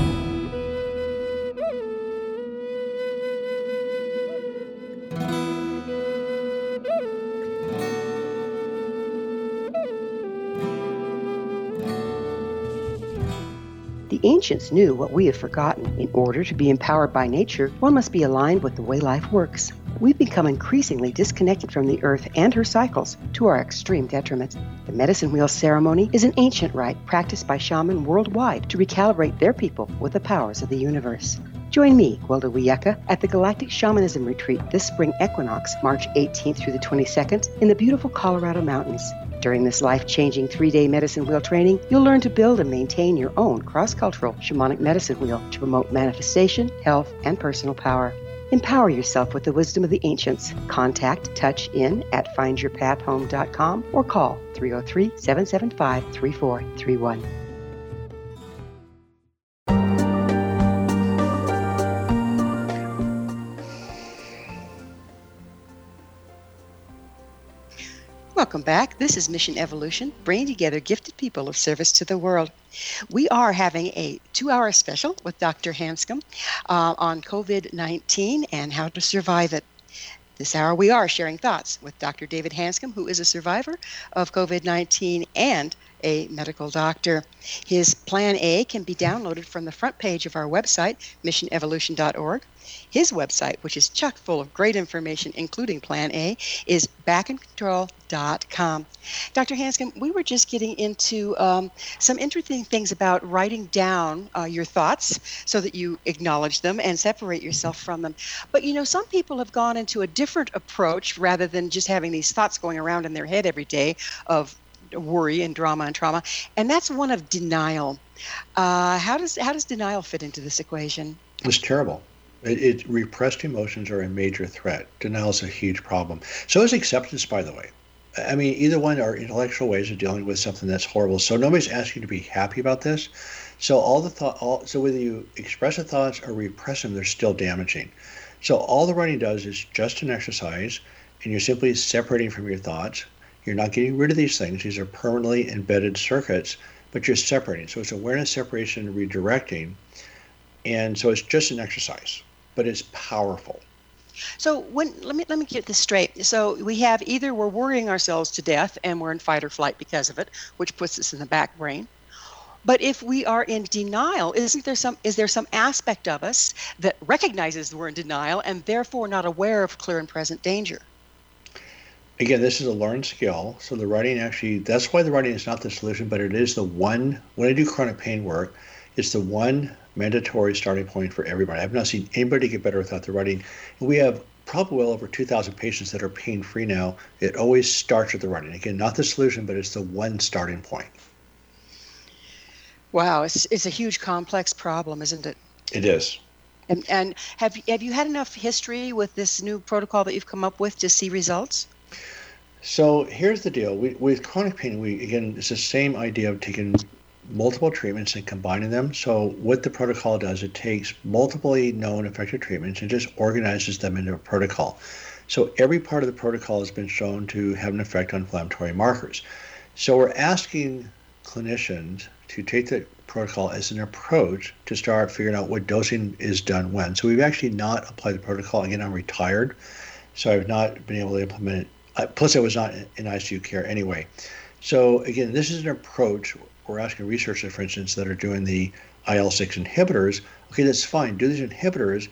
ancients knew what we have forgotten. In order to be empowered by nature, one must be aligned with the way life works. We've become increasingly disconnected from the earth and her cycles to our extreme detriment. The medicine wheel ceremony is an ancient rite practiced by shamans worldwide to recalibrate their people with the powers of the universe. Join me, Gwilda Wiyaka, at the Galactic Shamanism Retreat this spring equinox, March 18th through the 22nd, in the beautiful Colorado Mountains. During this life changing three day medicine wheel training, you'll learn to build and maintain your own cross cultural shamanic medicine wheel to promote manifestation, health, and personal power. Empower yourself with the wisdom of the ancients. Contact Touch In at findyourpathhome.com or call 303 775 3431. Welcome back. This is Mission Evolution, bringing together gifted people of service to the world. We are having a two hour special with Dr. Hanscom uh, on COVID 19 and how to survive it. This hour, we are sharing thoughts with Dr. David Hanscom, who is a survivor of COVID 19 and a medical doctor. His Plan A can be downloaded from the front page of our website, missionevolution.org. His website, which is chock full of great information, including Plan A, is backincontrol.com. Dr. Hanscom, we were just getting into um, some interesting things about writing down uh, your thoughts so that you acknowledge them and separate yourself from them. But you know, some people have gone into a different approach rather than just having these thoughts going around in their head every day of worry and drama and trauma, and that's one of denial. Uh, how does how does denial fit into this equation? It's terrible. It, it, repressed emotions are a major threat. Denial is a huge problem. So is acceptance, by the way. I mean, either one are intellectual ways of dealing with something that's horrible. So nobody's asking you to be happy about this. So all the thought, all, so whether you express the thoughts or repress them, they're still damaging. So all the writing does is just an exercise, and you're simply separating from your thoughts. You're not getting rid of these things. These are permanently embedded circuits, but you're separating. So it's awareness, separation, and redirecting. And so it's just an exercise but it's powerful. So when let me let me get this straight. So we have either we're worrying ourselves to death and we're in fight or flight because of it, which puts us in the back brain. But if we are in denial, isn't there some is there some aspect of us that recognizes we're in denial and therefore not aware of clear and present danger? Again, this is a learned skill. So the writing actually that's why the writing is not the solution, but it is the one when I do chronic pain work, it's the one mandatory starting point for everybody. I've not seen anybody get better without the writing. We have probably well over 2,000 patients that are pain free now. It always starts with the writing. Again, not the solution, but it's the one starting point. Wow, it's, it's a huge complex problem, isn't it? It is. And, and have, have you had enough history with this new protocol that you've come up with to see results? So here's the deal. We, with chronic pain, we again, it's the same idea of taking multiple treatments and combining them. So what the protocol does, it takes multiply known effective treatments and just organizes them into a protocol. So every part of the protocol has been shown to have an effect on inflammatory markers. So we're asking clinicians to take the protocol as an approach to start figuring out what dosing is done when. So we've actually not applied the protocol. Again, I'm retired, so I've not been able to implement Plus, I was not in ICU care anyway. So again, this is an approach we're asking researchers, for instance, that are doing the IL 6 inhibitors, okay, that's fine, do these inhibitors,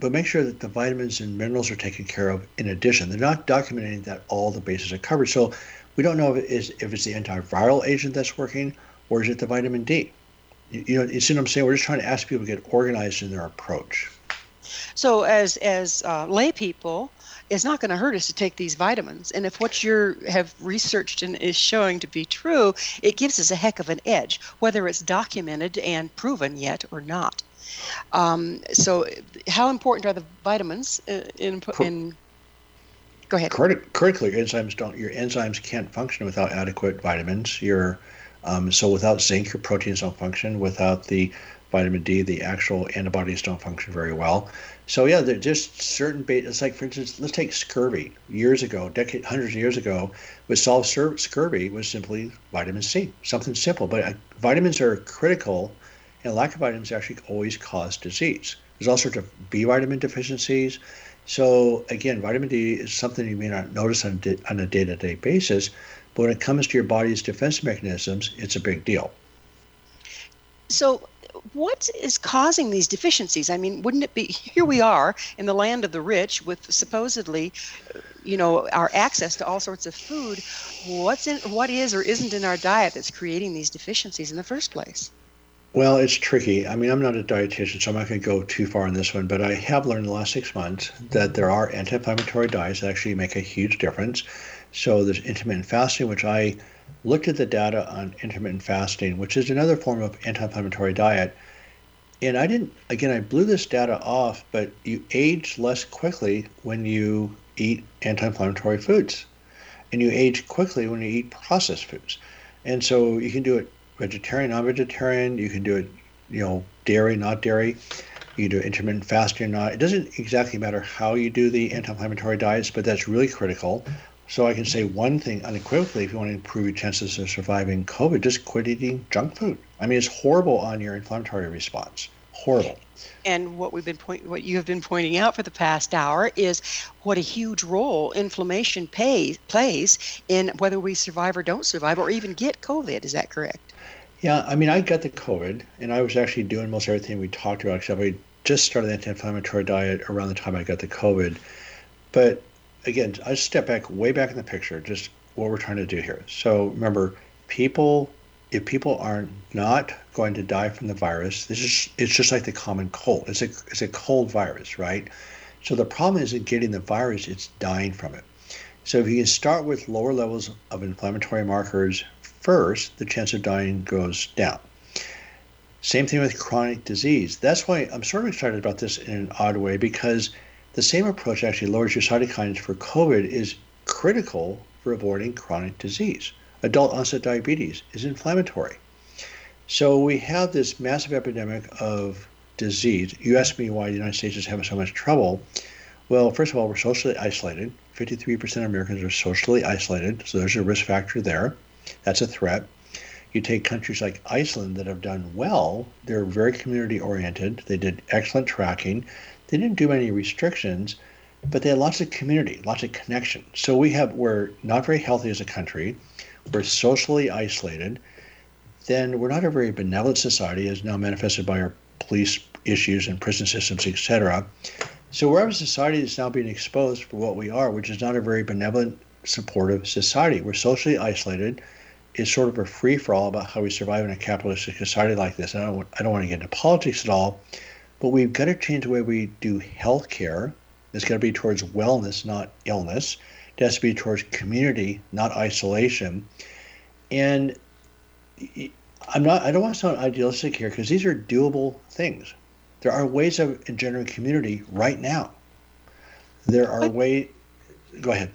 but make sure that the vitamins and minerals are taken care of in addition. They're not documenting that all the bases are covered. So we don't know if, it is, if it's the antiviral agent that's working or is it the vitamin D. You, you know, you see what I'm saying? We're just trying to ask people to get organized in their approach. So, as as uh, lay people, it's not going to hurt us to take these vitamins. And if what you have researched and is showing to be true, it gives us a heck of an edge, whether it's documented and proven yet or not. Um, so, how important are the vitamins uh, in, in Go ahead. Critically, enzymes don't. Your enzymes can't function without adequate vitamins. Your um, so without zinc, your proteins don't function. Without the vitamin D, the actual antibodies don't function very well. So yeah, they're just certain. Ba- it's like, for instance, let's take scurvy. Years ago, decades, hundreds of years ago, what solved scurvy was simply vitamin C. Something simple, but uh, vitamins are critical, and lack of vitamins actually always cause disease. There's all sorts of B vitamin deficiencies. So again, vitamin D is something you may not notice on, di- on a day-to-day basis, but when it comes to your body's defense mechanisms, it's a big deal. So what is causing these deficiencies? I mean, wouldn't it be here we are in the land of the rich with supposedly, uh, you know, our access to all sorts of food. What's in what is or isn't in our diet that's creating these deficiencies in the first place? Well, it's tricky. I mean, I'm not a dietitian, so I'm not going to go too far on this one, but I have learned in the last six months that there are anti inflammatory diets that actually make a huge difference. So there's intermittent fasting, which I looked at the data on intermittent fasting, which is another form of anti inflammatory diet. And I didn't, again, I blew this data off, but you age less quickly when you eat anti inflammatory foods. And you age quickly when you eat processed foods. And so you can do it vegetarian, non-vegetarian. You can do it, you know, dairy, not dairy. You do intermittent fasting, or not. It doesn't exactly matter how you do the anti-inflammatory diets, but that's really critical. So I can say one thing unequivocally: if you want to improve your chances of surviving COVID, just quit eating junk food. I mean, it's horrible on your inflammatory response. Horrible. And what we've been point, what you have been pointing out for the past hour is what a huge role inflammation pay, plays in whether we survive or don't survive, or even get COVID. Is that correct? Yeah, I mean, I got the COVID, and I was actually doing most everything we talked about, except I just started the anti-inflammatory diet around the time I got the COVID. But again, I step back way back in the picture, just what we're trying to do here. So remember, people, if people are not going to die from the virus, this is it's just like the common cold. It's a it's a cold virus, right? So the problem isn't getting the virus; it's dying from it. So if you can start with lower levels of inflammatory markers first, the chance of dying goes down. Same thing with chronic disease. That's why I'm sort of excited about this in an odd way because the same approach actually lowers your cytokines for COVID is critical for avoiding chronic disease. Adult onset diabetes is inflammatory. So we have this massive epidemic of disease. You asked me why the United States is having so much trouble. Well, first of all, we're socially isolated. 53% of Americans are socially isolated, so there's a risk factor there. That's a threat. You take countries like Iceland that have done well, they're very community oriented. They did excellent tracking. They didn't do any restrictions, but they had lots of community, lots of connection. So we have we're not very healthy as a country. We're socially isolated. Then we're not a very benevolent society, as now manifested by our police issues and prison systems, etc. So we're a society that's now being exposed for what we are, which is not a very benevolent, supportive society. We're socially isolated It's sort of a free for all about how we survive in a capitalistic society like this. I don't, I don't want to get into politics at all, but we've got to change the way we do healthcare. It's got to be towards wellness, not illness. It has to be towards community, not isolation. And I'm not. I don't want to sound idealistic here because these are doable things. There are ways of engendering community right now. There are ways. Go ahead.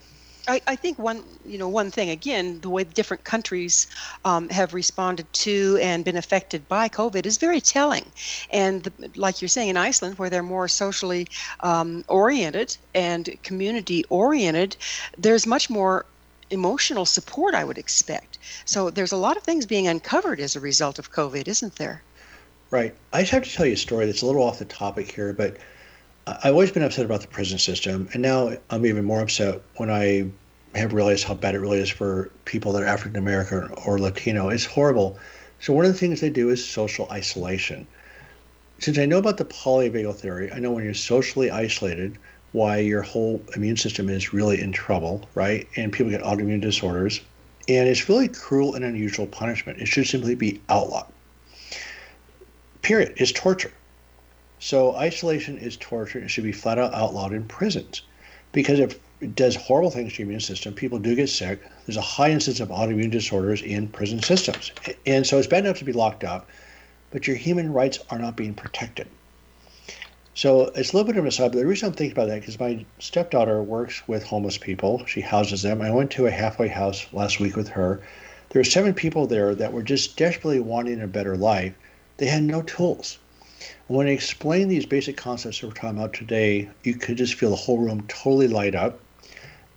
I, I, think one you know one thing again the way different countries um, have responded to and been affected by COVID is very telling, and the, like you're saying in Iceland where they're more socially um, oriented and community oriented, there's much more emotional support I would expect. So there's a lot of things being uncovered as a result of COVID, isn't there? Right. I just have to tell you a story that's a little off the topic here, but I've always been upset about the prison system, and now I'm even more upset when I have realized how bad it really is for people that are African American or Latino. It's horrible. So one of the things they do is social isolation. Since I know about the polyvagal theory, I know when you're socially isolated, why your whole immune system is really in trouble, right? And people get autoimmune disorders. And it's really cruel and unusual punishment. It should simply be outlawed. Period. It's torture. So isolation is torture. It should be flat out outlawed in prisons because it does horrible things to your immune system. People do get sick. There's a high incidence of autoimmune disorders in prison systems. And so it's bad enough to be locked up, but your human rights are not being protected. So it's a little bit of an aside, but the reason I'm thinking about that because my stepdaughter works with homeless people. She houses them. I went to a halfway house last week with her. There were seven people there that were just desperately wanting a better life. They had no tools when I explain these basic concepts that we're talking about today, you could just feel the whole room totally light up.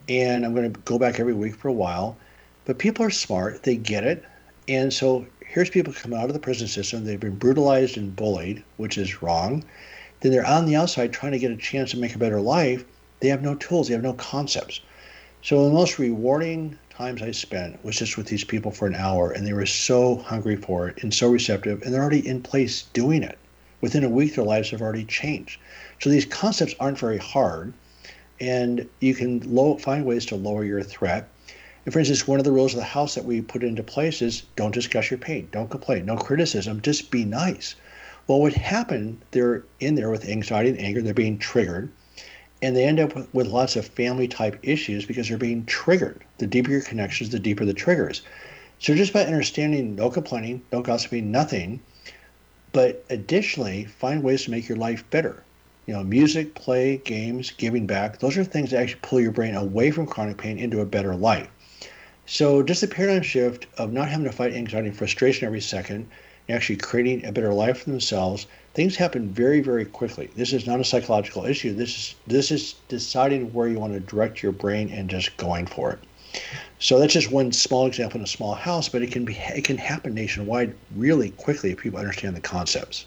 And I'm going to go back every week for a while. But people are smart, they get it. And so here's people coming out of the prison system. They've been brutalized and bullied, which is wrong. Then they're on the outside trying to get a chance to make a better life. They have no tools, they have no concepts. So the most rewarding times I spent was just with these people for an hour, and they were so hungry for it and so receptive, and they're already in place doing it within a week their lives have already changed. So these concepts aren't very hard, and you can low, find ways to lower your threat. And for instance, one of the rules of the house that we put into place is don't discuss your pain, don't complain, no criticism, just be nice. Well, what happened, they're in there with anxiety and anger, they're being triggered, and they end up with, with lots of family type issues because they're being triggered. The deeper your connections, the deeper the triggers. So just by understanding no complaining, no gossiping, nothing, but additionally, find ways to make your life better. You know, music, play, games, giving back, those are things that actually pull your brain away from chronic pain into a better life. So just a paradigm shift of not having to fight anxiety and frustration every second, and actually creating a better life for themselves, things happen very, very quickly. This is not a psychological issue. This is this is deciding where you want to direct your brain and just going for it. So that's just one small example in a small house, but it can be it can happen nationwide really quickly if people understand the concepts.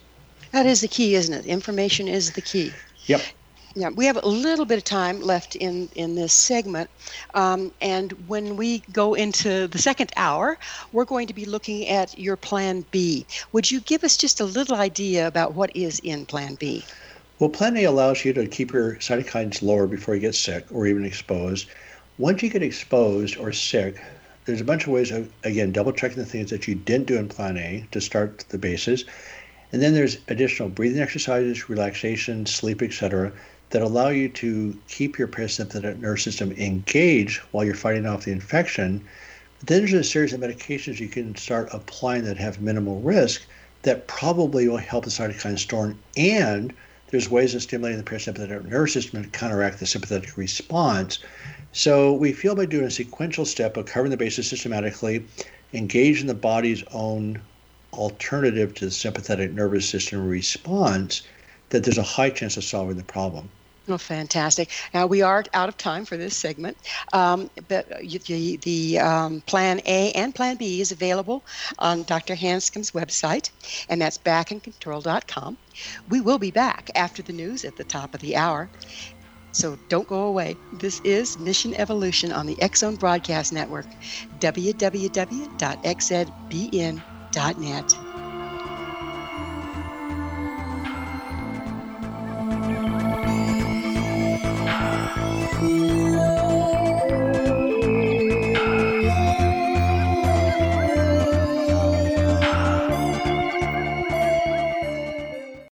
That is the key, isn't it? Information is the key. Yep. Yeah, we have a little bit of time left in in this segment, um, and when we go into the second hour, we're going to be looking at your Plan B. Would you give us just a little idea about what is in Plan B? Well, Plan A allows you to keep your cytokines lower before you get sick or even exposed. Once you get exposed or sick, there's a bunch of ways of again double checking the things that you didn't do in Plan A to start the bases. And then there's additional breathing exercises, relaxation, sleep, etc that allow you to keep your parasympathetic nervous system engaged while you're fighting off the infection. But then there's a series of medications you can start applying that have minimal risk that probably will help the cytokine storm. And there's ways of stimulating the parasympathetic nervous system to counteract the sympathetic response. So we feel by doing a sequential step of covering the bases systematically, engaging the body's own alternative to the sympathetic nervous system response, that there's a high chance of solving the problem. Oh, fantastic. Now, we are out of time for this segment, um, but the, the um, Plan A and Plan B is available on Dr. Hanscom's website, and that's backincontrol.com. We will be back after the news at the top of the hour. So don't go away. This is Mission Evolution on the Zone Broadcast Network, www.xzbn.net.